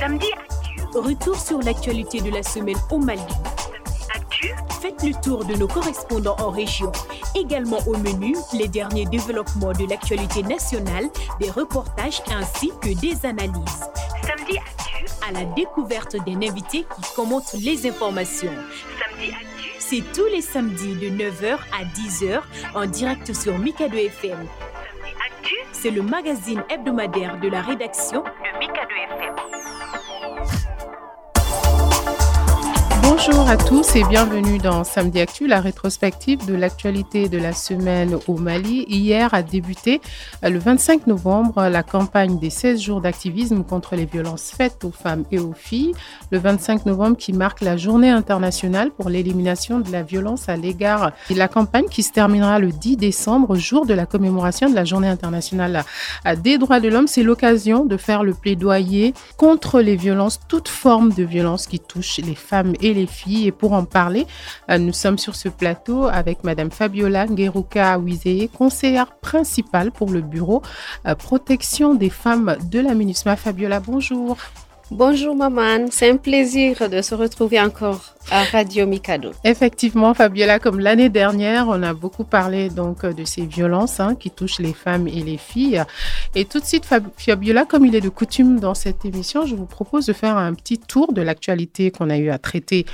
Samedi Actu. Retour sur l'actualité de la semaine au Mali. Actu. Faites le tour de nos correspondants en région. Également au menu, les derniers développements de l'actualité nationale, des reportages ainsi que des analyses. Samedi Actu. À la découverte d'un invité qui commente les informations. Samedi Actu. C'est tous les samedis de 9h à 10h en direct sur Mikado FM. Samedi Actu. C'est le magazine hebdomadaire de la rédaction Bonjour à tous et bienvenue dans Samedi Actu, la rétrospective de l'actualité de la semaine au Mali. Hier a débuté euh, le 25 novembre la campagne des 16 jours d'activisme contre les violences faites aux femmes et aux filles. Le 25 novembre qui marque la journée internationale pour l'élimination de la violence à l'égard et la campagne qui se terminera le 10 décembre, jour de la commémoration de la journée internationale des droits de l'homme. C'est l'occasion de faire le plaidoyer contre les violences, toute forme de violence qui touche les femmes et les Et pour en parler, euh, nous sommes sur ce plateau avec Madame Fabiola Ngueruka Wizeye, conseillère principale pour le bureau euh, protection des femmes de la MINUSMA. Fabiola, bonjour. Bonjour maman, c'est un plaisir de se retrouver encore à Radio Mikado. Effectivement, Fabiola, comme l'année dernière, on a beaucoup parlé donc de ces violences hein, qui touchent les femmes et les filles. Et tout de suite, Fabiola, comme il est de coutume dans cette émission, je vous propose de faire un petit tour de l'actualité qu'on a eu à traiter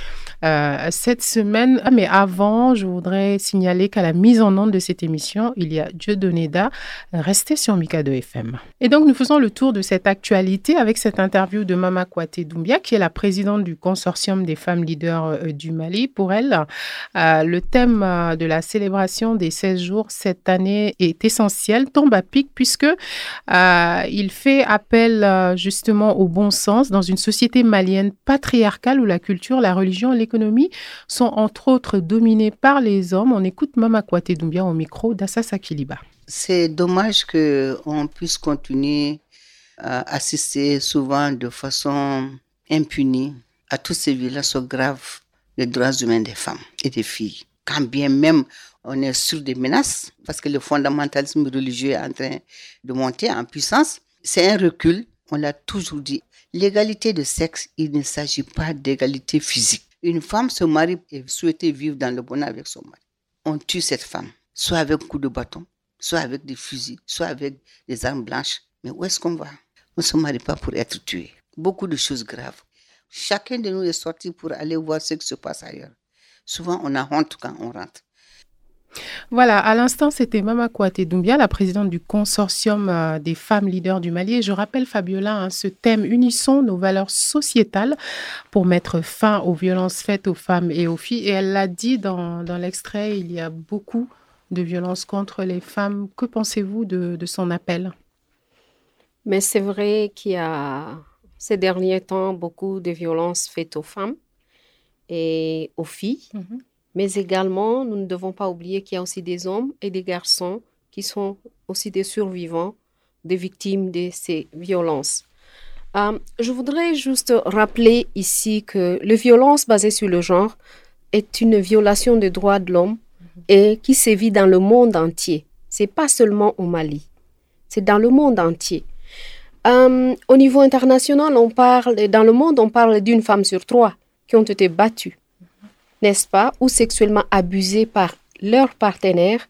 euh, cette semaine. Ah, mais avant, je voudrais signaler qu'à la mise en onde de cette émission, il y a Dieu Doneda. Restez sur Mikado FM. Et donc, nous faisons le tour de cette actualité avec cette interview de Mama Kouate Doumbia, qui est la présidente du consortium des femmes leaders euh, du Mali. Pour elle, euh, le thème euh, de la célébration des 16 jours cette année est essentiel, tombe à pic, puisque il fait appel justement au bon sens dans une société malienne patriarcale où la culture, la religion et l'économie sont entre autres dominées par les hommes. On écoute Mama Kouate Doumbia au micro d'Assas Akiliba. C'est dommage qu'on puisse continuer à assister souvent de façon impunie à toutes ces violations graves des droits humains des femmes et des filles. Quand bien même on est sur des menaces, parce que le fondamentalisme religieux est en train de monter en puissance, c'est un recul, on l'a toujours dit. L'égalité de sexe, il ne s'agit pas d'égalité physique. Une femme se marie et souhaite vivre dans le bonheur avec son mari. On tue cette femme, soit avec un coup de bâton, soit avec des fusils, soit avec des armes blanches. Mais où est-ce qu'on va? On ne se marie pas pour être tué. Beaucoup de choses graves. Chacun de nous est sorti pour aller voir ce qui se passe ailleurs. Souvent, on a honte quand on rentre. Voilà, à l'instant, c'était Mama Kouate Doumbia, la présidente du consortium euh, des femmes leaders du Mali. Et je rappelle, Fabiola, hein, ce thème unissons nos valeurs sociétales pour mettre fin aux violences faites aux femmes et aux filles. Et elle l'a dit dans, dans l'extrait, il y a beaucoup de violences contre les femmes. Que pensez-vous de, de son appel? Mais c'est vrai qu'il y a ces derniers temps beaucoup de violences faites aux femmes et aux filles. Mhm. Mais également, nous ne devons pas oublier qu'il y a aussi des hommes et des garçons qui sont aussi des survivants, des victimes de ces violences. Euh, je voudrais juste rappeler ici que la violence basée sur le genre est une violation des droits de l'homme mhm. et qui sévit dans le monde entier. C'est pas seulement au Mali, c'est dans le monde entier. Euh, au niveau international, on parle, dans le monde, on parle d'une femme sur trois qui ont été battues, n'est-ce pas, ou sexuellement abusées par leur partenaire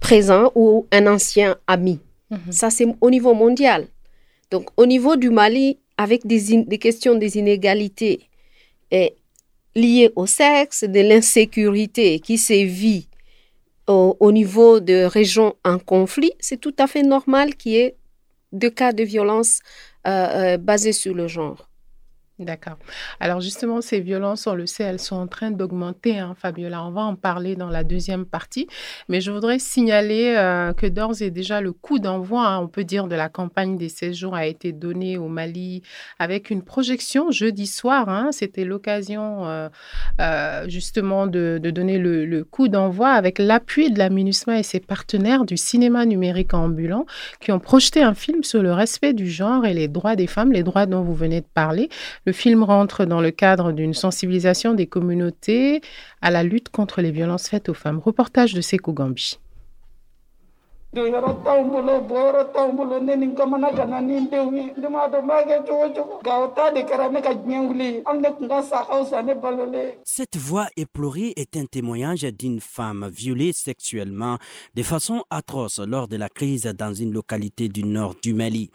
présent ou un ancien ami. Mhm. Ça, c'est au niveau mondial. Donc, au niveau du Mali, avec des, des questions des inégalités et liées au sexe, de l'insécurité qui sévit au, au, niveau de régions en conflit, c'est tout à fait normal qu'il y ait de cas de violence euh, euh, basés sur le genre. D'accord. Alors justement, ces violences, on le sait, elles sont en train d'augmenter, hein, Fabiola. On va en parler dans la deuxième partie. Mais je voudrais signaler euh, que d'ores et déjà, le coup d'envoi, hein, on peut dire, de la campagne des 16 jours a été donné au Mali avec une projection jeudi soir. Hein. C'était l'occasion euh, euh, justement de, donner le coup d'envoi avec l'appui de la MINUSMA et ses partenaires du cinéma numérique ambulant qui ont projeté un film sur le respect du genre et les droits des femmes, les droits dont vous venez de parler. Le film rentre dans le cadre d'une sensibilisation des communautés à la lutte contre les violences faites aux femmes. Reportage de Sekou Gambi. Cette voix éplorée est un témoignage d'une femme violée sexuellement de façon atroce lors de la crise dans une localité du nord du Mali.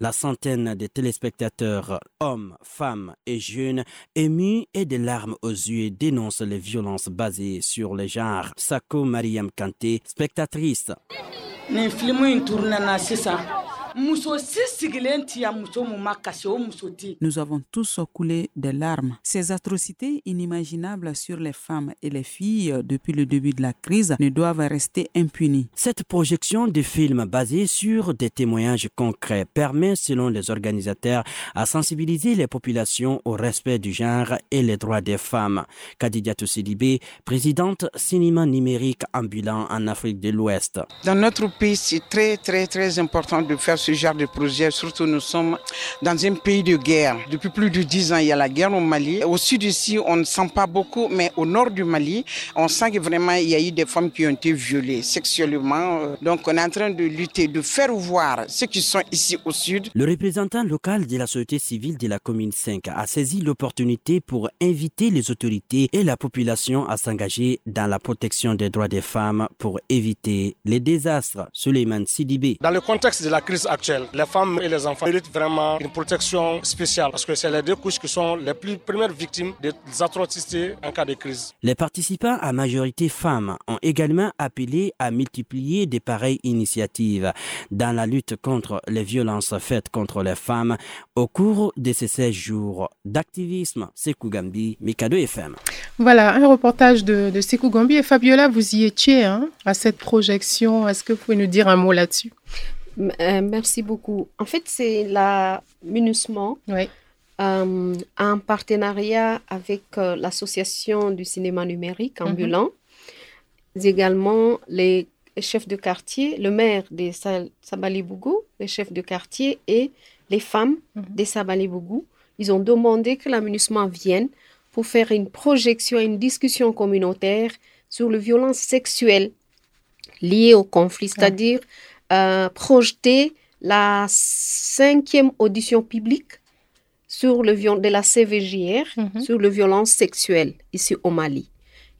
La centaine de téléspectateurs, hommes, femmes et jeunes, émus et des larmes aux yeux, dénoncent les violences basées sur le genre. Sako Mariam Kanté, spectatrice. nin filimu in turunɛna sisan Nous avons tous coulé des larmes. Ces atrocités inimaginables sur les femmes et les filles depuis le début de la crise ne doivent rester impunies. Cette projection de films basée sur des témoignages concrets permet, selon les organisateurs, à sensibiliser les populations au respect du genre et les droits des femmes. Kadidia Sidibé, présidente cinéma numérique ambulant en Afrique de l'Ouest. Dans notre pays, c'est très, très, très important de faire ce genre de projet. Surtout, nous sommes dans un pays de guerre. Depuis plus de dix ans, il y a la guerre au Mali. Au sud ici, on ne sent pas beaucoup, mais au nord du Mali, on sent que vraiment il y a eu des femmes qui ont été violées sexuellement. Donc, on est en train de lutter, de faire voir ceux qui sont ici au sud. Le représentant local de la société civile de la commune 5 a saisi l'opportunité pour inviter les autorités et la population à s'engager dans la protection des droits des femmes pour éviter les désastres. Suleiman Sidibé. Dans le contexte de la crise actuelle, les femmes et les enfants méritent vraiment une protection spéciale parce que c'est les deux couches qui sont les plus premières victimes des atrocités en cas de crise. Les participants à majorité femmes ont également appelé à multiplier des pareilles initiatives dans la lutte contre les violences faites contre les femmes au cours de ces 16 jours d'activisme. Sekou Gambi, Mikado FM. Voilà, un reportage de, de Sekou Gambi et Fabiola, vous y étiez hein, à cette projection. Est-ce que vous pouvez nous dire un mot là-dessus? Euh, merci beaucoup. En fait, c'est la MINUSMA, oui. euh, en partenariat avec euh, l'association du cinéma numérique ambulant, mm -hmm. également les chefs de quartier, le maire de Sabalibougou, les chefs de quartier et les femmes mm -hmm. de Sabalibougou. Ils ont demandé que la MINUSMA vienne pour faire une projection, une discussion communautaire sur les violences sexuelles liées au conflit, c'est-à-dire euh, projeter la cinquième audition publique sur le de la CVJR -hmm. sur les violences sexuelles ici au Mali.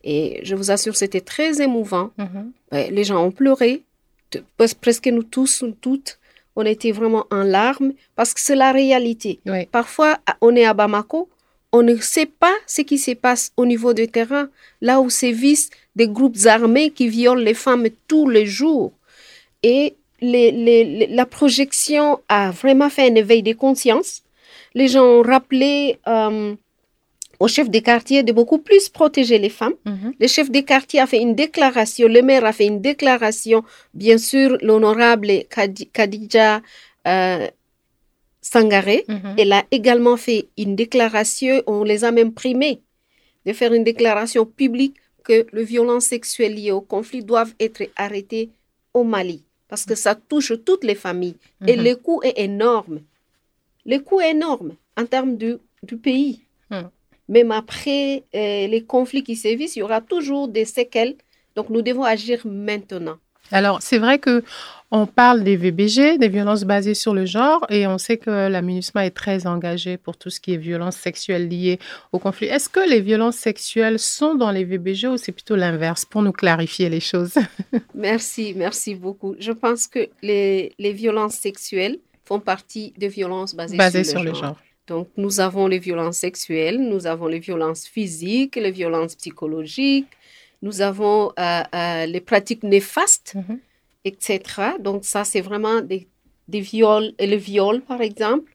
Et je vous assure, c'était très émouvant. -hmm. Les gens ont pleuré, presque nous tous, nous toutes, on était vraiment en larmes parce que c'est la réalité. Oui. Parfois, on est à Bamako, on ne sait pas ce qui se passe au niveau du terrain, là où sévissent des groupes armés qui violent les femmes tous les jours. Et les, les, les, la projection a vraiment fait un éveil de conscience. Les gens ont rappelé euh, au chef des quartiers de beaucoup plus protéger les femmes. Mm -hmm. Le chef des quartiers a fait une déclaration, le maire a fait une déclaration, bien sûr, l'honorable Khadija euh, Sangaré, mm -hmm. elle a également fait une déclaration, on les a même primés de faire une déclaration publique que les violences sexuelles liées au conflit doivent être arrêtées au Mali parce que ça touche toutes les familles. Mm -hmm. Et le coût est énorme. Le coût est énorme en termes du, du pays. Mm. Même après euh, les conflits qui sévissent, il y aura toujours des séquelles. Donc nous devons agir maintenant. Alors, c'est vrai que on parle des VBG, des violences basées sur le genre, et on sait que la MINUSMA est très engagée pour tout ce qui est violences sexuelles liées au conflit. Est-ce que les violences sexuelles sont dans les VBG ou c'est plutôt l'inverse pour nous clarifier les choses? Merci, merci beaucoup. Je pense que les, les violences sexuelles font partie des violences basées, basées sur, sur, le, genre. Donc, nous avons les violences sexuelles, nous avons les violences physiques, les violences psychologiques, nous avons euh, euh, les pratiques néfastes, mm -hmm. etc. Donc, ça, c'est vraiment des, des viols, et le viol, par exemple.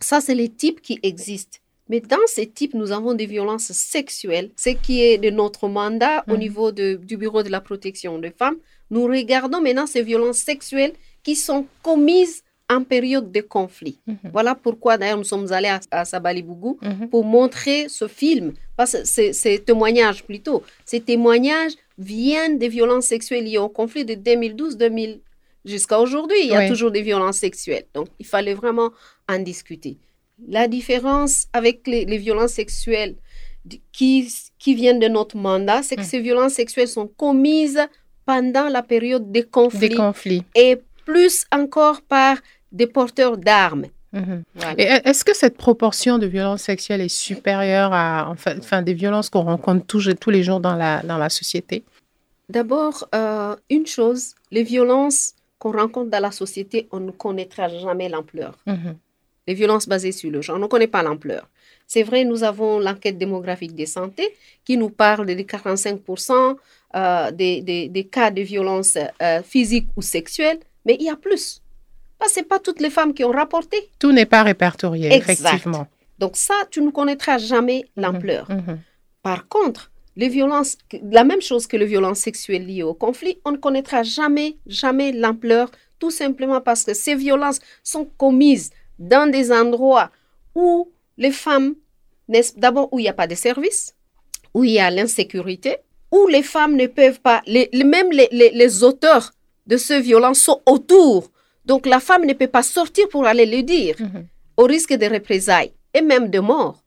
Ça, c'est les types qui existent. Mais dans ces types, nous avons des violences sexuelles, ce qui est de notre mandat au niveau de, du Bureau de la protection des femmes. Nous regardons maintenant ces violences sexuelles qui sont commises en période de conflit. Mm -hmm. Voilà pourquoi d'ailleurs nous sommes allés à, à Sabalibougou mm -hmm. pour montrer ce film, parce que ces, témoignages plutôt, ces témoignages viennent des violences sexuelles liées au conflit de 2012-2000 jusqu'à aujourd'hui. Il y a oui. toujours des violences sexuelles. Donc il fallait vraiment en discuter. La différence avec les, les violences sexuelles qui, qui viennent de notre mandat, c'est que mm. ces violences sexuelles sont commises pendant la période des conflits. Des conflits. Et plus encore par des porteurs d'armes. Mhm. Est-ce que cette proportion de violences sexuelles est supérieure à enfin, des violences qu'on rencontre tous, tous, les jours dans la, dans la société? D'abord, euh, une chose, les violences qu'on rencontre dans la société, on ne connaîtra jamais l'ampleur. Mhm. Les violences basées sur le genre, on ne connaît pas l'ampleur. C'est vrai, nous avons l'enquête démographique des santé qui nous parle de 45% euh, des, des, des, cas de violences euh, physiques ou sexuelles, mais il y a plus. Ce n'est pas toutes les femmes qui ont rapporté. Tout n'est pas répertorié, effectivement. Donc ça, tu ne connaîtras jamais mhm. l'ampleur. Mhm. Par contre, les violences, la même chose que les violences sexuelles liées au conflit, on ne connaîtra jamais, jamais l'ampleur, tout simplement parce que ces violences sont commises dans des endroits où les femmes, d'abord où il n'y a pas de services, où il y a l'insécurité, où les femmes ne peuvent pas, les, même les, les, auteurs de ces violences sont autour. Donc la femme ne peut pas sortir pour aller le dire, mhm. au risque de représailles et même de mort.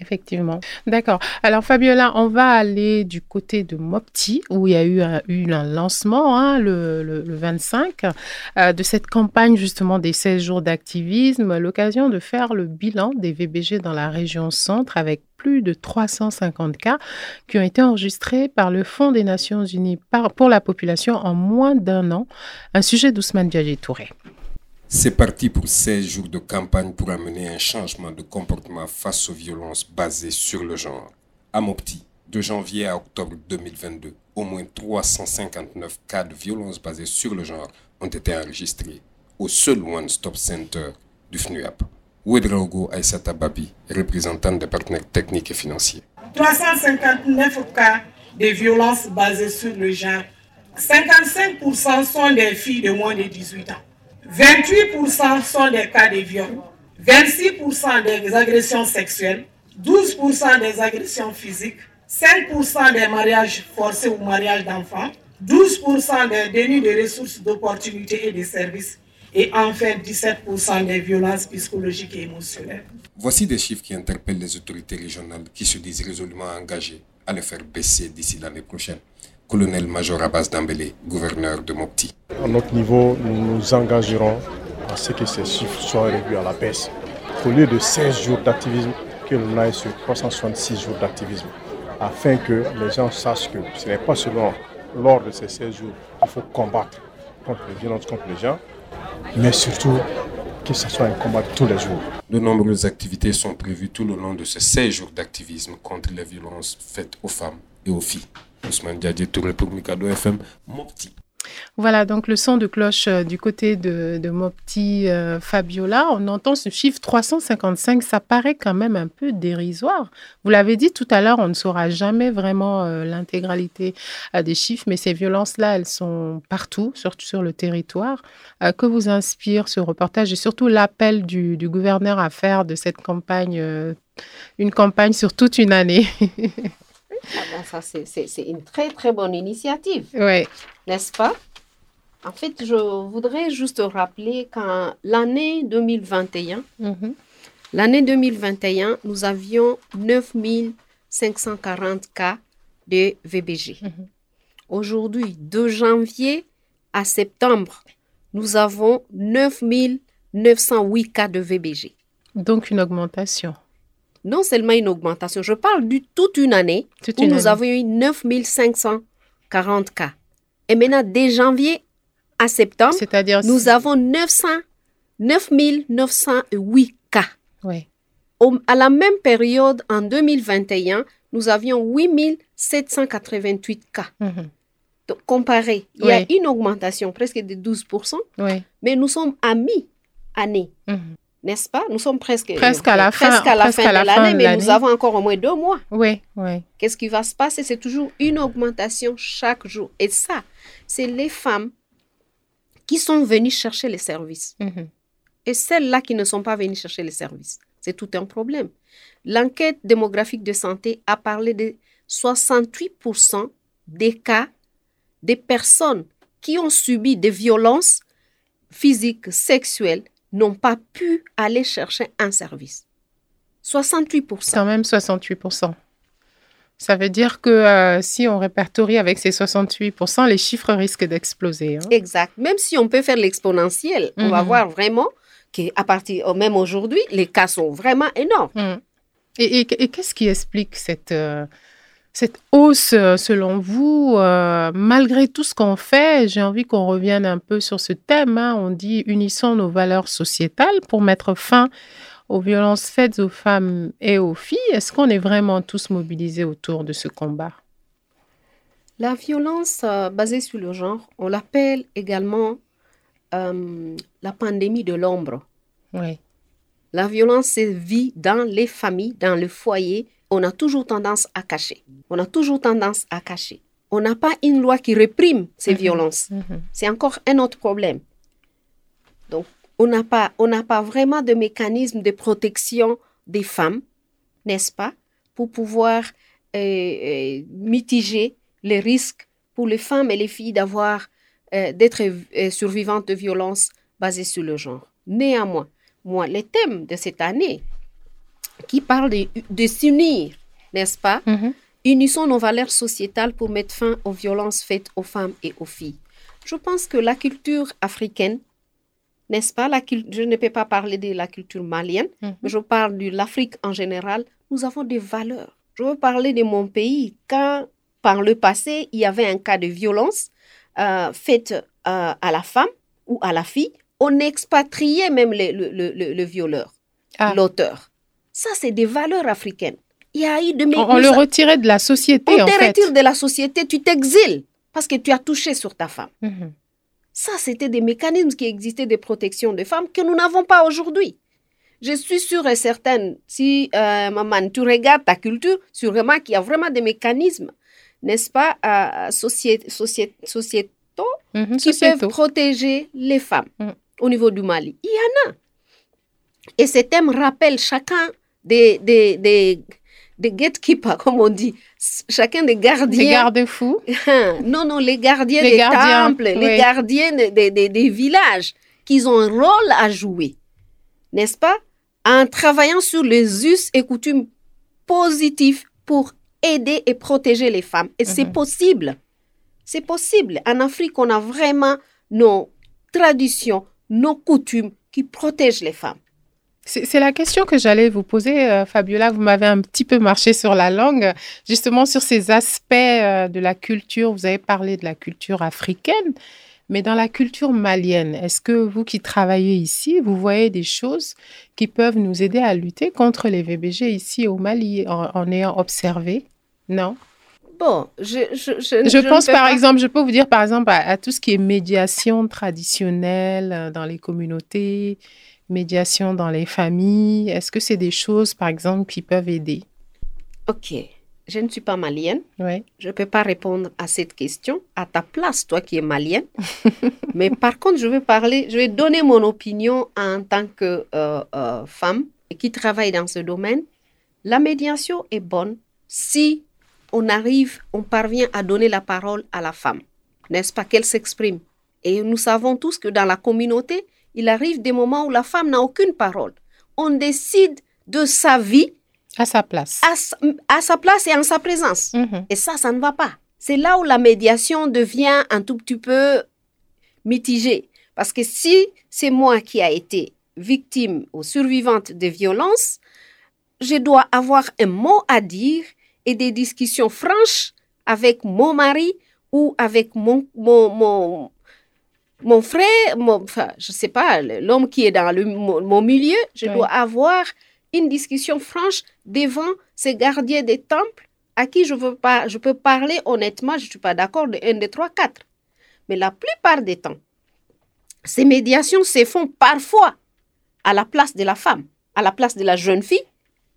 Effectivement. D'accord. Alors, Fabiola, on va aller du côté de Mopti, où il y a eu un, lancement hein, le, le, 25 euh, de cette campagne justement des 16 jours d'activisme, l'occasion de faire le bilan des VBG dans la région centre avec plus de 350 cas qui ont été enregistrés par le Fonds des Nations Unies pour la population en moins d'un an. Un sujet d'Ousmane Diadji Touré. C'est parti pour 16 jours de campagne pour amener un changement de comportement face aux violences basées sur le genre. À Mopti, de janvier à octobre 2022, au moins 359 cas de violences basées sur le genre ont été enregistrés au seul One Stop Center du FNUAP. Ouedraogo Aïsata Babi, représentant des partenaires techniques et financiers. 359 cas de violences basées sur le genre. 55% sont des filles de moins de 18 ans. 28% sont des cas de viol, 26% des agressions sexuelles, 12% des agressions physiques, 5% des mariages forcés ou mariages d'enfants, 12% des dénis de ressources, d'opportunités et de services, et enfin 17% des violences psychologiques et émotionnelles. Voici des chiffres qui interpellent les autorités régionales qui se disent résolument engagées à le faire baisser d'ici l'année prochaine colonel-major Abbas Dambélé, gouverneur de Mopti. À notre niveau, nous nous engagerons à ce que ces chiffres soient revus à la baisse. Au lieu de 16 jours d'activisme, que l'on aille sur 366 jours d'activisme, afin que les gens sachent que ce n'est pas seulement lors de ces 16 jours qu'il faut combattre contre les violences contre les gens, mais surtout que ce soit un combat tous les jours. De nombreuses activités sont prévues tout le long de ces 16 jours d'activisme contre les violences faites aux femmes et aux filles. Ousmane Diadje Touré pour Mikado FM, Mopti. Voilà, donc le son de cloche euh, du côté de, de Mopti euh, Fabiola. On entend ce chiffre 355, ça paraît quand même un peu dérisoire. Vous l'avez dit tout à l'heure, on ne saura jamais vraiment euh, l'intégralité des chiffres, mais ces violences-là, elles sont partout, surtout sur le territoire. que vous inspire ce reportage et surtout l'appel du, du, gouverneur à faire de cette campagne, une campagne sur toute une année? Ah ben ça, c'est une très, très bonne initiative. Oui. N'est-ce pas? En fait, je voudrais juste rappeler qu'en l'année 2021, mhm. l'année 2021, nous avions 9540 cas de VBG. Mhm. Aujourd'hui, de janvier à septembre, nous avons 9908 cas de VBG. Donc une augmentation non seulement une augmentation, je parle de toute une année où nous avons eu 9540 cas. Et maintenant, dès janvier à septembre, nous avons 900, 9908 cas. Oui. à la même période, en 2021, nous avions 8788 cas. Mhm. Donc, comparé, il y a une augmentation presque de 12%, mais nous sommes à mi-année. Mhm n'est-ce pas? Nous sommes presque, presque à la fin, à la fin de l'année, mais nous avons encore au moins deux mois. Oui, oui. Qu'est-ce qui va se passer? C'est toujours une augmentation chaque jour. Et ça, c'est les femmes qui sont venues chercher les services. Mhm. Et celles-là qui ne sont pas venues chercher les services. C'est tout un problème. L'enquête démographique de santé a parlé de 68% des cas des personnes qui ont subi des violences physiques, sexuelles n'ont pas pu aller chercher un service. 68%. Quand même 68%. Ça veut dire que euh, si on répertorie avec ces 68%, les chiffres risquent d'exploser. Hein. Exact. Même si on peut faire l'exponentiel, on va Mhm. voir vraiment qu'à partir, même aujourd'hui, les cas sont vraiment énormes. Mm. Et, et- et qu'est-ce qui explique cette, euh, cette hausse, euh, selon vous, euh, malgré tout ce qu'on fait? J'ai envie qu'on revienne un peu sur ce thème. hein. On dit unissons nos valeurs sociétales pour mettre fin aux violences faites aux femmes et aux filles. Est-ce qu'on est vraiment tous mobilisés autour de ce combat? La violence euh, basée sur le genre, on l'appelle également euh, la pandémie de l'ombre. Oui. La violence se vit dans les familles, dans le foyer. On a toujours tendance à cacher. On a toujours tendance à cacher. On n'a pas une loi qui réprime ces Mhm. violences. Mhm. C'est encore un autre problème. Donc, on n'a pas, on n'a pas vraiment de mécanisme de protection des femmes, n'est-ce pas, pour pouvoir euh, euh, mitiger les risques pour les femmes et les filles d'avoir, euh, d'être euh, survivantes de violences basées sur le genre. Néanmoins, moi, les thèmes de cette année qui parlent de, de s'unir, n'est-ce pas, Mhm. Unissons nos valeurs sociétales pour mettre fin aux violences faites aux femmes et aux filles. Je pense que la culture africaine, n'est-ce pas, la je ne peux pas parler de la culture malienne, Mhm. mais je parle de l'Afrique en général, nous avons des valeurs. Je veux parler de mon pays. Quand, par le passé, il y avait un cas de violence euh, faite euh, à la femme ou à la fille, on expatriait même le, le- le- le- le violeur, Ah. l'auteur. Ça, c'est des valeurs africaines. Il y a eu de On, on nous le retirait de la société, on en te fait. retire de la société, tu t'exiles parce que tu as touché sur ta femme. Mhm. Ça, c'était des mécanismes qui existaient de protection des femmes que nous n'avons pas aujourd'hui. Je suis sûre et certaine, si, euh, maman, tu regardes ta culture, sûrement qu'il y a vraiment des mécanismes, n'est-ce pas, euh, socié- socié- sociétaux Mhm. qui Sociétaux. peuvent protéger les femmes Mm. au niveau du Mali. Il y en a. Et ces thèmes rappellent chacun des, des, des, des gatekeepers, comme on dit, chacun des gardiens. Des garde-fous. non, non, les gardiens Les des gardiens, temples, les gardiens de- de- de- des villages, qui ont un rôle à jouer, n'est-ce pas? En travaillant sur les us et coutumes positifs pour aider et protéger les femmes. Et c'est Mhm. possible. C'est possible. En Afrique, on a vraiment nos traditions, nos coutumes qui protègent les femmes. C'est la question que j'allais vous poser, euh, Fabiola. Vous m'avez un petit peu marché sur la langue, justement sur ces aspects euh, de la culture. Vous avez parlé de la culture africaine, mais dans la culture malienne, est-ce que vous qui travaillez ici, vous voyez des choses qui peuvent nous aider à lutter contre les VBG ici au Mali en, en ayant observé? Non? Bon, je, je, je, Je pense par pas- exemple, je peux vous dire par exemple à, à tout ce qui est médiation traditionnelle euh, dans les communautés, médiation dans les familles? Est-ce que c'est des choses par exemple qui peuvent aider? Ok, je ne suis pas malienne. Oui. Je ne peux pas répondre à cette question à ta place, toi qui es malienne. Mais par contre, je vais parler, je vais donner mon opinion en tant que euh, euh, femme qui travaille dans ce domaine. La médiation est bonne si on arrive, on parvient à donner la parole à la femme, n'est-ce pas, qu'elle s'exprime. Et nous savons tous que dans la communauté, il arrive des moments où la femme n'a aucune parole. On décide de sa vie À sa place. à, sa- à sa place et en sa présence. Mhm. Et ça, ça ne va pas. C'est là où la médiation devient un tout petit peu mitigée. Parce que si c'est moi qui a été victime ou survivante de violences, je dois avoir un mot à dire et des discussions franches avec mon mari ou avec mon, mon, mon, mon frère, mon, enfin, je ne sais pas, l'homme qui est dans le, mon, mon milieu. Je Oui. dois avoir une discussion franche devant ces gardiens des temples à qui je, veux pas, je peux parler honnêtement, je ne suis pas d'accord de 1, 2, 3, 4. Mais la plupart des temps, ces médiations se font parfois à la place de la femme, à la place de la jeune fille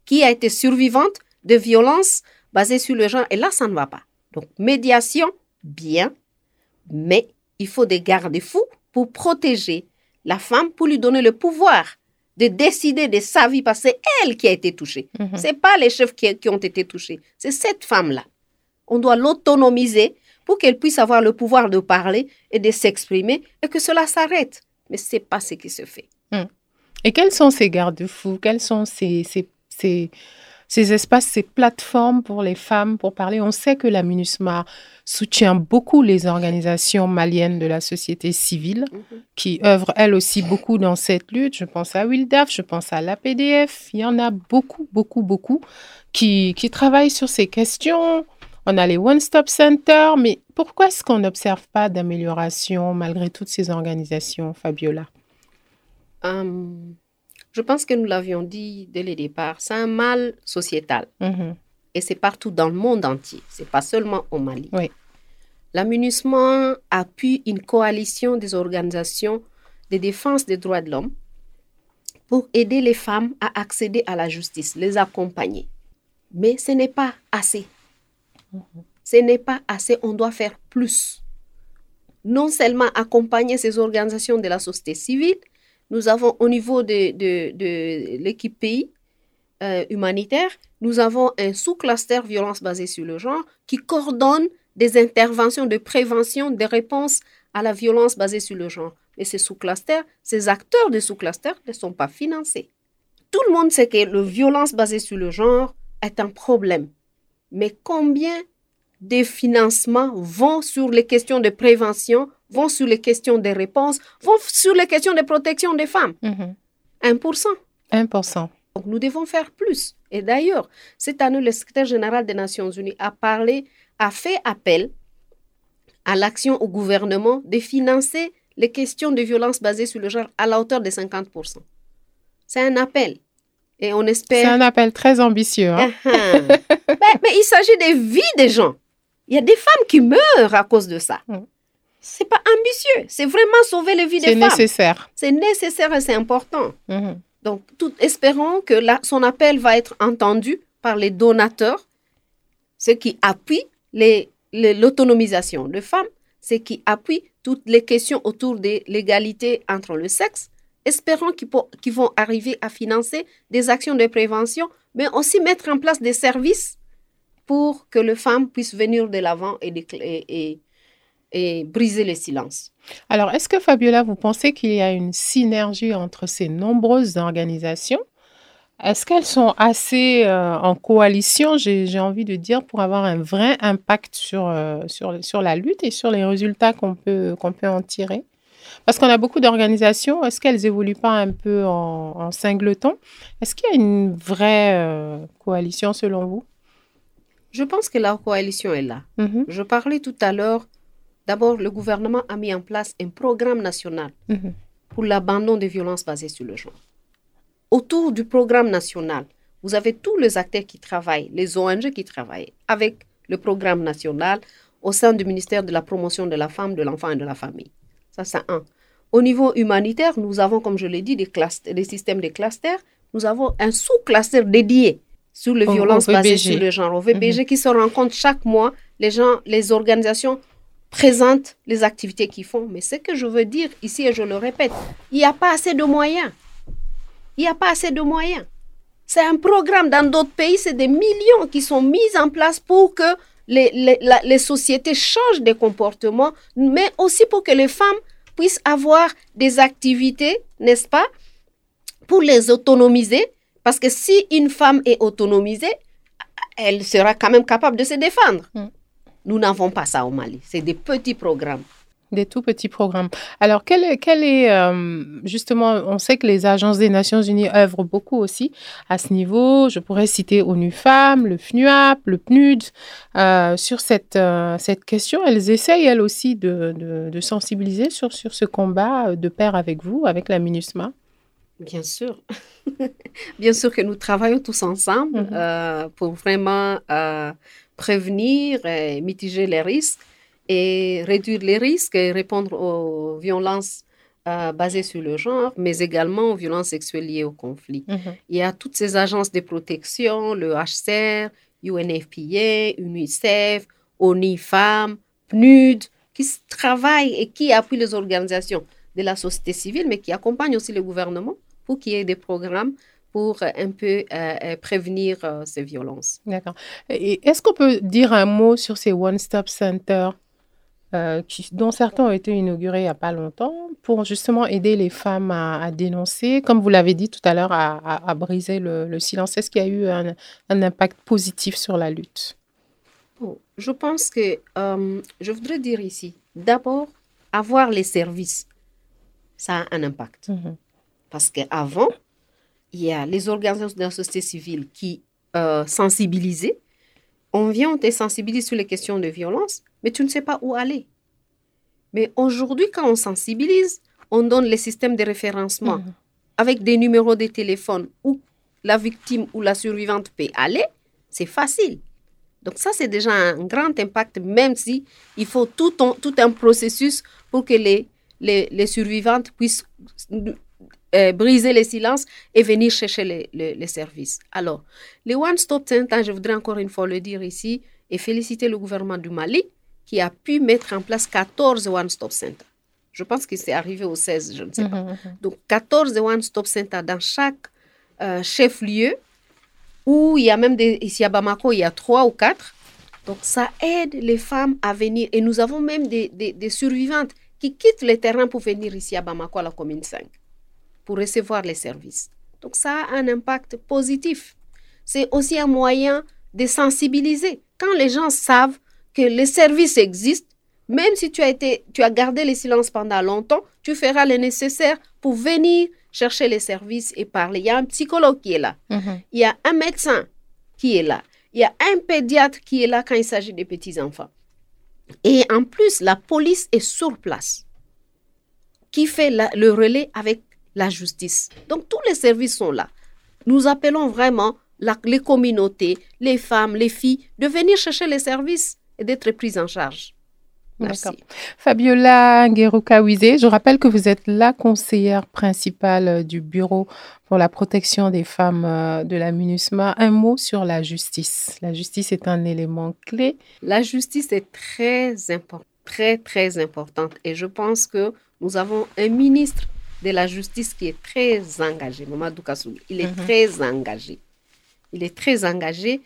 qui a été survivante de violences basées sur le genre. Et là, ça ne va pas. Donc, médiation, bien, mais il faut des garde-fous pour protéger la femme, pour lui donner le pouvoir de décider de sa vie, parce que c'est elle qui a été touchée. Ce n'est pas les chefs qui, qui ont été touchés, c'est cette femme-là. On doit l'autonomiser pour qu'elle puisse avoir le pouvoir de parler et de s'exprimer et que cela s'arrête. Mais ce n'est pas ce qui se fait. Et quels sont ces garde-fous Quels sont ces, ces, ces, ces espaces, ces plateformes pour les femmes pour parler. On sait que la MINUSMA soutient beaucoup les organisations maliennes de la société civile mhm. qui œuvrent elles aussi beaucoup dans cette lutte. Je pense à WILDAF, je pense à l'APDF. Il y en a beaucoup, beaucoup, beaucoup qui, qui travaillent sur ces questions. On a les One-Stop Center, mais pourquoi est-ce qu'on n'observe pas d'amélioration malgré toutes ces organisations, Fabiola? Hum, Je pense que nous l'avions dit dès le départ, c'est un mal sociétal. Mhm. Et c'est partout dans le monde entier, c'est pas seulement au Mali. Oui. L'amunissement appuie une coalition des organisations de défense des droits de l'homme pour aider les femmes à accéder à la justice, les accompagner. Mais ce n'est pas assez. Ce n'est pas assez, on doit faire plus. Non seulement accompagner ces organisations de la société civile, nous avons au niveau de, de, l'équipe pays euh, humanitaire, nous avons un sous-cluster violence basée sur le genre qui coordonne des interventions de prévention, des réponses à la violence basée sur le genre. Et ces sous-clusters, ces acteurs de sous-clusters ne sont pas financés. Tout le monde sait que la violence basée sur le genre est un problème. Mais combien des financements vont sur les questions de prévention, vont sur les questions de réponse, vont sur les questions de protection des femmes 1%. 1%. Donc nous devons faire plus. Et d'ailleurs, cette année, le secrétaire général des Nations Unies a parlé, a fait appel à l'action au gouvernement de financer les questions de violence basées sur le genre à la hauteur de 50%. C'est un appel. Et on espère. C'est un appel très ambitieux. Hein. Uh-huh. mais, il s'agit des vies des gens. Il y a des femmes qui meurent à cause de ça. Ce mm. C'est pas ambitieux. C'est vraiment sauver les vies des femmes. C'est nécessaire. C'est nécessaire et c'est important. Mm-hmm. Donc, tout, espérons que son appel va être entendu par les donateurs, ceux qui appuient l'autonomisation les, de femmes, ceux qui appuient toutes les questions autour de l'égalité entre le sexe. Espérons qu'ils vont arriver à financer des actions de prévention, mais aussi mettre en place des services pour que les femmes puissent venir de l'avant et, briser le silence. Alors, est-ce que Fabiola, vous pensez qu'il y a une synergie entre ces nombreuses organisations? Est-ce qu'elles sont assez euh, en coalition, j'ai envie de dire, pour avoir un vrai impact sur, euh, sur, sur la lutte et sur les résultats qu'on peut, qu'on peut en tirer? Parce qu'on a beaucoup d'organisations. Est-ce qu'elles évoluent pas un peu en, en singleton? Est-ce qu'il y a une vraie euh, coalition selon vous? Je pense que la coalition est là. Mm-hmm. Je parlais tout à l'heure D'abord, le gouvernement a mis en place un programme national mhm. pour l'abandon des violences basées sur le genre. Autour du programme national, vous avez tous les acteurs qui travaillent, les ONG qui travaillent avec le programme national au sein du ministère de la promotion de la femme, de l'enfant et de la famille. Ça, c'est un. Au niveau humanitaire, nous avons, comme je l'ai dit, des, des systèmes de clusters. Nous avons un sous-cluster dédié sur les violences basées sur le genre, au VBG, mhm. qui se rencontre chaque mois. Les gens, les organisations présentent les activités qu'ils font. Mais ce que je veux dire ici, et je le répète, il n'y a pas assez de moyens. Il n'y a pas assez de moyens. C'est un programme. Dans d'autres pays, c'est des millions qui sont mis en place pour que les, les, les, sociétés changent de comportement, mais aussi pour que les femmes puissent avoir des activités, n'est-ce pas, pour les autonomiser. Parce que si une femme est autonomisée, elle sera quand même capable de se défendre. Mm. Nous n'avons pas ça au Mali. C'est des petits programmes. Des tout petits programmes. Alors, quel est, quel est euh, justement, on sait que les agences des Nations Unies œuvrent beaucoup aussi à ce niveau. Je pourrais citer ONU Femmes, le FNUAP, le PNUD. Euh, sur cette, euh, cette question, elles essayent, elles aussi, de, de, sensibiliser sur, sur ce combat de pair avec vous, avec la MINUSMA. Bien sûr. Bien sûr que nous travaillons tous ensemble mm-hmm. pour vraiment prévenir et mitiger les risques et réduire les risques et répondre aux violences euh, basées sur le genre, mais également aux violences sexuelles liées au conflit. Mhm. Il y a toutes ces agences de protection, le HCR, UNFPA, UNICEF, ONI Femmes, PNUD, qui travaillent et qui appuient les organisations de la société civile, mais qui accompagnent aussi le gouvernement pour qu'il y ait des programmes pour euh, un peu euh, euh, prévenir ces violences. D'accord. Est-ce qu'on peut dire un mot sur ces One Stop Center qui, dont certains ont été inaugurés il n'y a pas longtemps, pour justement aider les femmes à, dénoncer, comme vous l'avez dit tout à l'heure, à, briser le, silence. Est-ce qu'il y a eu un, impact positif sur la lutte? Je pense que je voudrais dire ici, d'abord, avoir les services, ça a un impact. Mhm. Parce qu'avant, il y a les organisations de la société civile qui euh, sensibilisaient. On vient, on te sensibilise sur les questions de violence, mais tu ne sais pas où aller. Mais aujourd'hui, quand on sensibilise, on donne les systèmes de référencement mhm. avec des numéros de téléphone où la victime ou la survivante peut aller, c'est facile. Donc ça, c'est déjà un grand impact, même si il faut tout, tout un processus pour que les, les, les survivantes puissent euh, briser le silence et venir chercher les, les, services. Alors, les One Stop Center, je voudrais encore une fois le dire ici et féliciter le gouvernement du Mali qui a pu mettre en place 14 One Stop Center. Je pense que c'est arrivé au 16, je ne sais pas. Mhm, mhm. Donc, 14 One Stop Center dans chaque euh, chef-lieu où il y a même des, ici à Bamako, il y a trois ou quatre. Donc, ça aide les femmes à venir. Et nous avons même des, des, des survivantes qui quittent le terrain pour venir ici à Bamako, à la commune 5, pour recevoir les services. Donc, ça a un impact positif. C'est aussi un moyen de sensibiliser. Quand les gens savent que les services existent, même si tu as, été, tu as gardé le silence pendant longtemps, tu feras le nécessaire pour venir chercher les services et parler. Il y a un psychologue qui est là. Mhm. Il y a un médecin qui est là. Il y a un pédiatre qui est là quand il s'agit des petits-enfants. Et en plus, la police est sur place, qui fait le relais avec la justice. Donc, tous les services sont là. Nous appelons vraiment les communautés, les femmes, les filles, de venir chercher les services et d'être prises en charge. D'accord. Fabiola Ngueruka-Wizé, je rappelle que vous êtes la conseillère principale euh, du Bureau pour la protection des femmes euh, de la MINUSMA. Un mot sur la justice. La justice est un élément clé. La justice est très importante, très, très importante. Et je pense que nous avons un ministre de la justice qui est très engagé, Mamadou Kassoul. Il est mhm. très engagé. Il est très engagé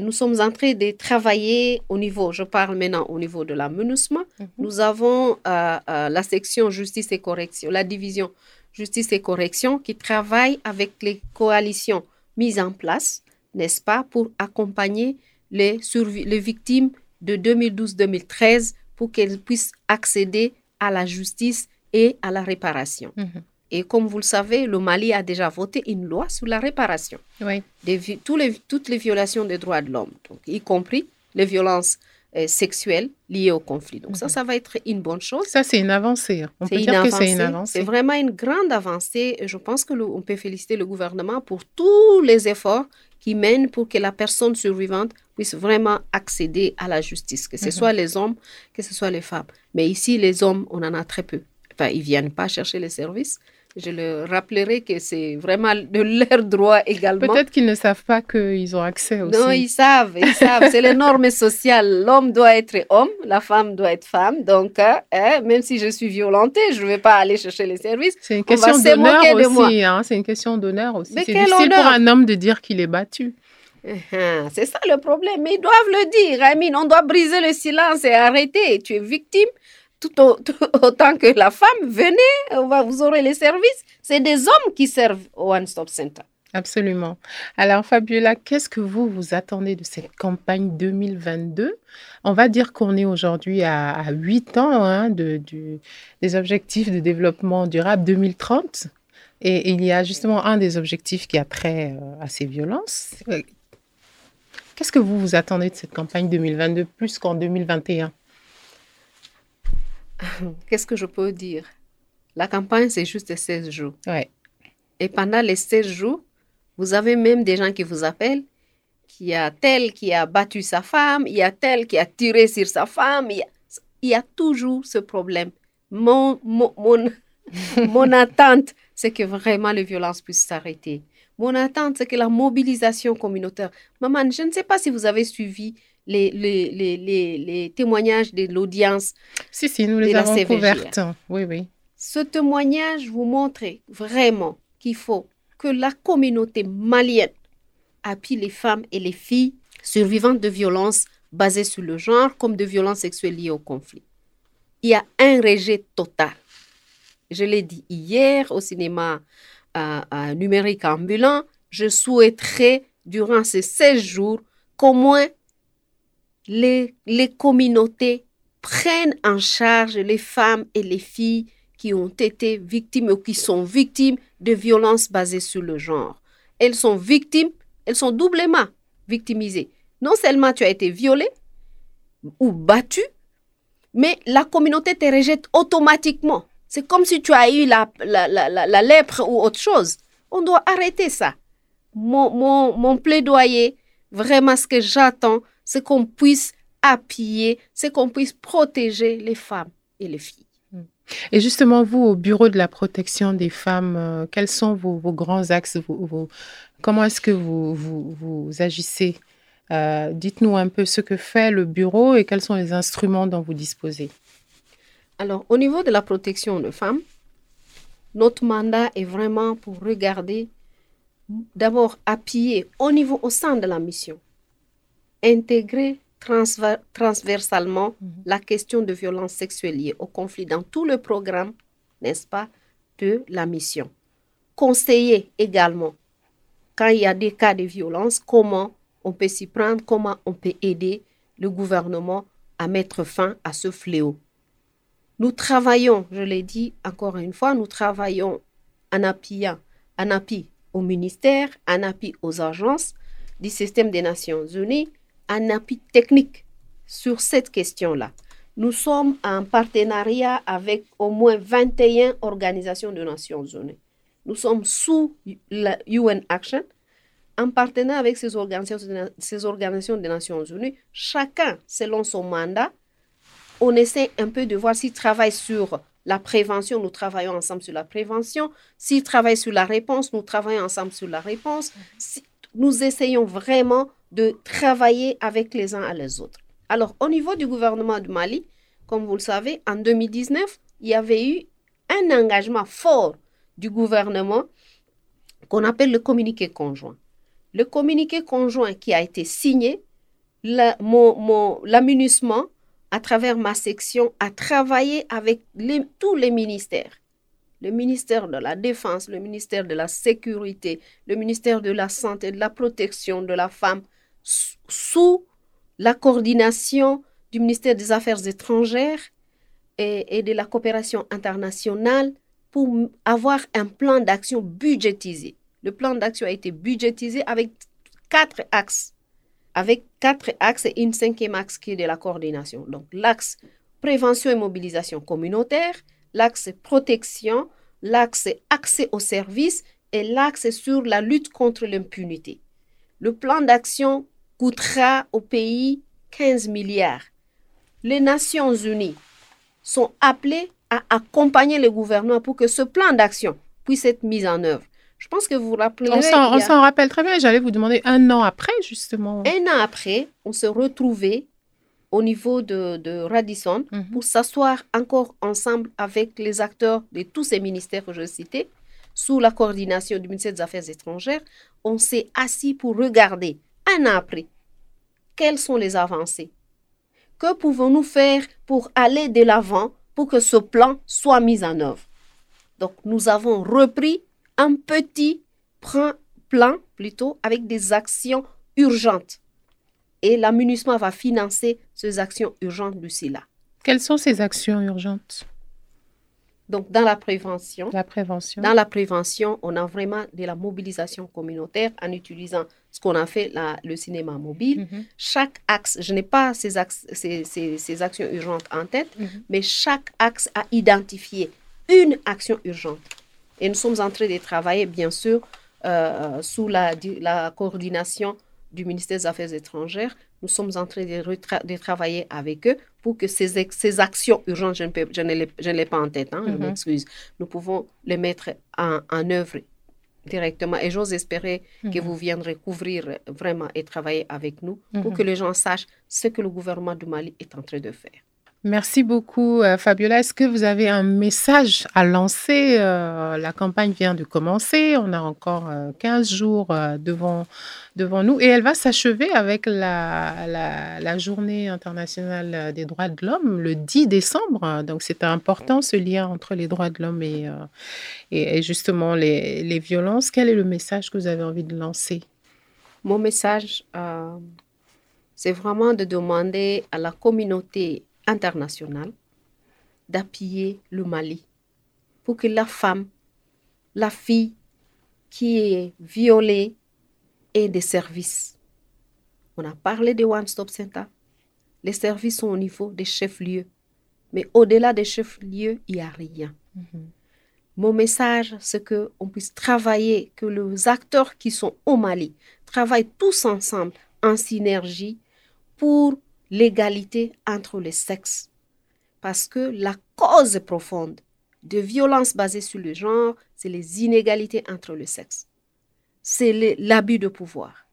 nous sommes en train de travailler au niveau, je parle maintenant au niveau de la MINUSMA. Mhm. Nous avons euh, euh, la section justice et correction, la division justice et correction qui travaille avec les coalitions mises en place, n'est-ce pas, pour accompagner les, les victimes de 2012-2013 pour qu'elles puissent accéder à la justice et à la réparation. Mhm. Et comme vous le savez, le Mali a déjà voté une loi sur la réparation. Oui. tous les, toutes les violations des droits de l'homme, y compris les violences euh, sexuelles liées au conflit. Donc ça, mhm. ça va être une bonne chose. Ça, c'est une avancée. On peut dire que c'est une avancée. C'est vraiment une grande avancée. je pense que on peut féliciter le gouvernement pour tous les efforts qu'il mène pour que la personne survivante puisse vraiment accéder à la justice, que ce mhm. soit les hommes, que ce soit les femmes. Mais ici, les hommes, on en a très peu. Enfin, ils viennent pas chercher les services. Je le rappellerai que c'est vraiment de leur droit également. Peut-être qu'ils ne savent pas qu'ils ont accès aussi. Non, ils savent, ils savent. C'est les normes sociales. L'homme doit être homme, la femme doit être femme. Donc, euh, hein, même si je suis violentée, je ne vais pas aller chercher les services. C'est une question d'honneur aussi. Hein, c'est une question d'honneur aussi. C'est difficile pour un homme de dire qu'il est battu. Uh-huh, c'est ça le problème. Mais ils doivent le dire, Amine. On doit briser le silence et arrêter. Tu es victime, tout, autant que la femme, venez, vous aurez les services. C'est des hommes qui servent au One Stop Center. Absolument. Alors, Fabiola, qu'est-ce que vous vous attendez de cette campagne 2022 On va dire qu'on est aujourd'hui à, huit 8 ans hein, de, des objectifs de développement durable 2030. Et, il y a justement un des objectifs qui a trait euh, à ces violences. Euh, qu'est-ce que vous vous attendez de cette campagne 2022 plus qu'en 2021 qu'est-ce que je peux dire? La campagne, c'est juste 16 jours. Ouais. Et pendant les 16 jours, vous avez même des gens qui vous appellent, qu'il y a tel qui a battu sa femme, il y a tel qui a tiré sur sa femme, il y a, toujours ce problème. Mon, mon, mon, attente, c'est que vraiment les violences puissent s'arrêter. Mon attente, c'est que la mobilisation communautaire. Maman, je ne sais pas si vous avez suivi les, les, les, les témoignages de l'audience. Si, si, nous les avons couvertes. Oui, oui. Ce témoignage vous montre vraiment qu'il faut que la communauté malienne appuie les femmes et les filles survivantes de violences basées sur le genre comme de violences sexuelles liées au conflit. il y a un rejet total. Je l'ai dit hier au cinéma numérique ambulant, je souhaiterais, durant ces 16 jours, qu'au moins les, communautés prennent en charge les femmes et les filles qui ont été victimes ou qui sont victimes de violences basées sur le genre. Elles sont victimes, elles sont doublement victimisées. Non seulement tu as été violée ou battue, mais la communauté te rejette automatiquement. C'est comme si tu as eu la, la, la, lèpre ou autre chose. On doit arrêter ça. Mon, mon, mon plaidoyer, vraiment ce que j'attends, c'est qu'on puisse appuyer, c'est qu'on puisse protéger les femmes et les filles. Hmm. Et justement, vous, au Bureau de la protection des femmes, euh, quels sont vos, grands axes Comment est-ce que vous, vous, agissez euh, Dites-nous un peu ce que fait le bureau et quels sont les instruments dont vous disposez. Alors, au niveau de la protection des femmes, notre mandat est vraiment pour regarder, d'abord appuyer au niveau, au sein de la mission, intégrer transversalement mhm. la question de violence sexuelle liée au conflit dans tout le programme, n'est-ce pas, de la mission. Conseiller également, quand il y a des cas de violence, comment on peut s'y prendre, comment on peut aider le gouvernement à mettre fin à ce fléau. Nous travaillons, je l'ai dit encore une fois, nous travaillons en appuyant, en appui au ministère, en appui aux agences du système des Nations Unies, un appui technique sur cette question-là. Nous sommes en partenariat avec au moins 21 organisations des Nations Unies. Nous sommes sous la UN Action, en partenariat avec ces organisations, ces organisations des Nations Unies, chacun selon son mandat. On essaie un peu de voir s'ils travaillent sur la prévention, nous travaillons ensemble sur la prévention. S'ils travaillent sur la réponse, nous travaillons ensemble sur la réponse. nous essayons vraiment de travailler avec les uns à les autres. Alors, au niveau du gouvernement du Mali, comme vous le savez, en 2019, il y avait eu un engagement fort du gouvernement qu'on appelle le communiqué conjoint. Le communiqué conjoint qui a été signé, l'amunissement, à travers ma section, a travaillé avec tous les ministères le ministère de la Défense, le ministère de la Sécurité, le ministère de la Santé, de la Protection de la Femme, sous la coordination du ministère des Affaires étrangères et, de la coopération internationale pour avoir un plan d'action budgétisé. Le plan d'action a été budgétisé avec quatre axes, avec quatre axes et une cinquième axe qui est de la coordination. Donc l'axe prévention et mobilisation communautaire, l'axe protection, l'axe accès aux services et l'axe sur la lutte contre l'impunité. Le plan d'action coûtera au pays 15 milliards. Les Nations Unies sont appelées à accompagner le gouvernement pour que ce plan d'action puisse être mis en œuvre. Je pense que vous vous rappelez. On s'en rappelle très bien. J'allais vous demander un an après, justement. Un an après, on se retrouvait au niveau de, Radisson mhm. pour s'asseoir encore ensemble avec les acteurs de tous ces ministères que je citais, sous la coordination du ministère des Affaires étrangères. On s'est assis pour regarder un an après, quelles sont les avancées? Que pouvons-nous faire pour aller de l'avant pour que ce plan soit mis en œuvre? Donc, nous avons repris un petit plan plutôt avec des actions urgentes. Et l'amunissement va financer ces actions urgentes d'ici là. Quelles sont ces actions urgentes? Donc, dans la prévention, la prévention. Dans la prévention, on a vraiment de la mobilisation communautaire en utilisant ce qu'on a fait, le cinéma mobile. Mhm. Chaque axe, je n'ai pas ces, ces, actions urgentes en tête, mhm. mais chaque axe a identifié une action urgente. Et nous sommes en train de travailler, bien sûr, euh, sous la, la coordination du ministère des Affaires étrangères, nous sommes en train de, travailler avec eux pour que ces, ces actions urgentes, je ne, l'ai pas en tête, hein, je mhm. m'excuse, nous pouvons les mettre en, en œuvre directement. Et j'ose espérer que mhm. vous viendrez couvrir vraiment et travailler avec nous pour mhm. que les gens sachent ce que le gouvernement du Mali est en train de faire. Merci beaucoup, euh, Fabiola. Est-ce que vous avez un message à lancer? Euh, La campagne vient de commencer. On a encore 15 jours devant, devant nous et elle va s'achever avec la, la, journée internationale des droits de l'homme le 10 décembre. Donc, c'est important ce lien entre les droits de l'homme et, et, justement les, les violences. Quel est le message que vous avez envie de lancer? Mon message, c'est vraiment de demander à la communauté internationale d'appuyer le Mali pour que la femme, la fille qui est violée ait des services. On a parlé de One Stop Center. Les services sont au niveau des chefs-lieux. Mais au-delà des chefs-lieux, il n'y a rien. Mm-hmm. Mon message, c'est qu'on puisse travailler, que les acteurs qui sont au Mali travaillent tous ensemble en synergie pour l'égalité entre les sexes. Parce que la cause profonde de violences basées sur le genre, c'est les inégalités entre les sexes. C'est l'abus de pouvoir.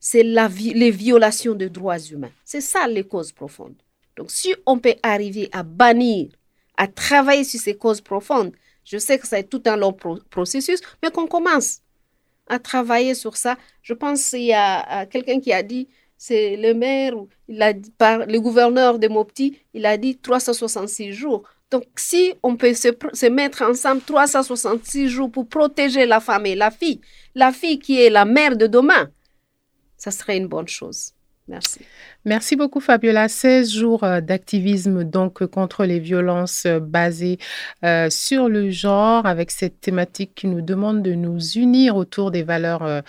C'est les violations de droits humains. C'est ça les causes profondes. Donc si on peut arriver à bannir, à travailler sur ces causes profondes, je sais que ça est tout un long processus, mais qu'on commence à travailler sur ça. Je pense qu'il y a quelqu'un qui a dit c'est le maire, il a, par, le gouverneur de Mopti, il a dit 366 jours. Donc, si on peut se, se, mettre ensemble 366 jours pour protéger la femme et la fille, la fille qui est la mère de demain, ça serait une bonne chose. Merci. Merci beaucoup Fabiola. 16 jours euh, d'activisme donc contre les violences euh, basées euh, sur le genre avec cette thématique qui nous demande de nous unir autour des valeurs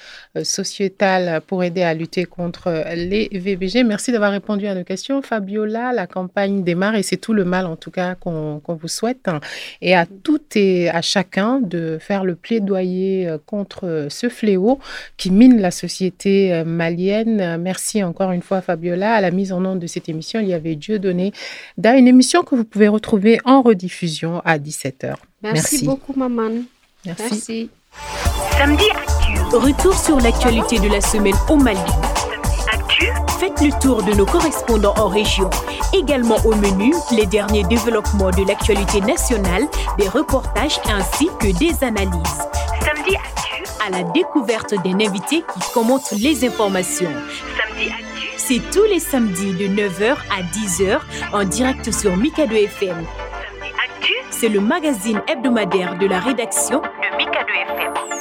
sociétales pour aider à lutter contre les VBG. Merci d'avoir répondu à nos questions Fabiola. La campagne démarre et c'est tout le mal en tout cas qu'on vous souhaite hein. et à toutes et à chacun de faire le plaidoyer contre ce fléau qui mine la société malienne. Merci encore une fois Fabiola à la mise en onde de cette émission, il y avait Dieu donné dans une émission que vous pouvez retrouver en rediffusion à 17h. Merci, beaucoup, maman. Merci. Samedi Actu. Retour sur l'actualité de la semaine au Mali. Actu. Faites le tour de nos correspondants en région. Également au menu, les derniers développements de l'actualité nationale, des reportages ainsi que des analyses. Samedi Actu. À la découverte d'un invité qui commente les informations. Samedi Actu c'est tous les samedis de 9h à 10h en direct sur Mikado FM. C'est le magazine hebdomadaire de la rédaction de Mikado FM.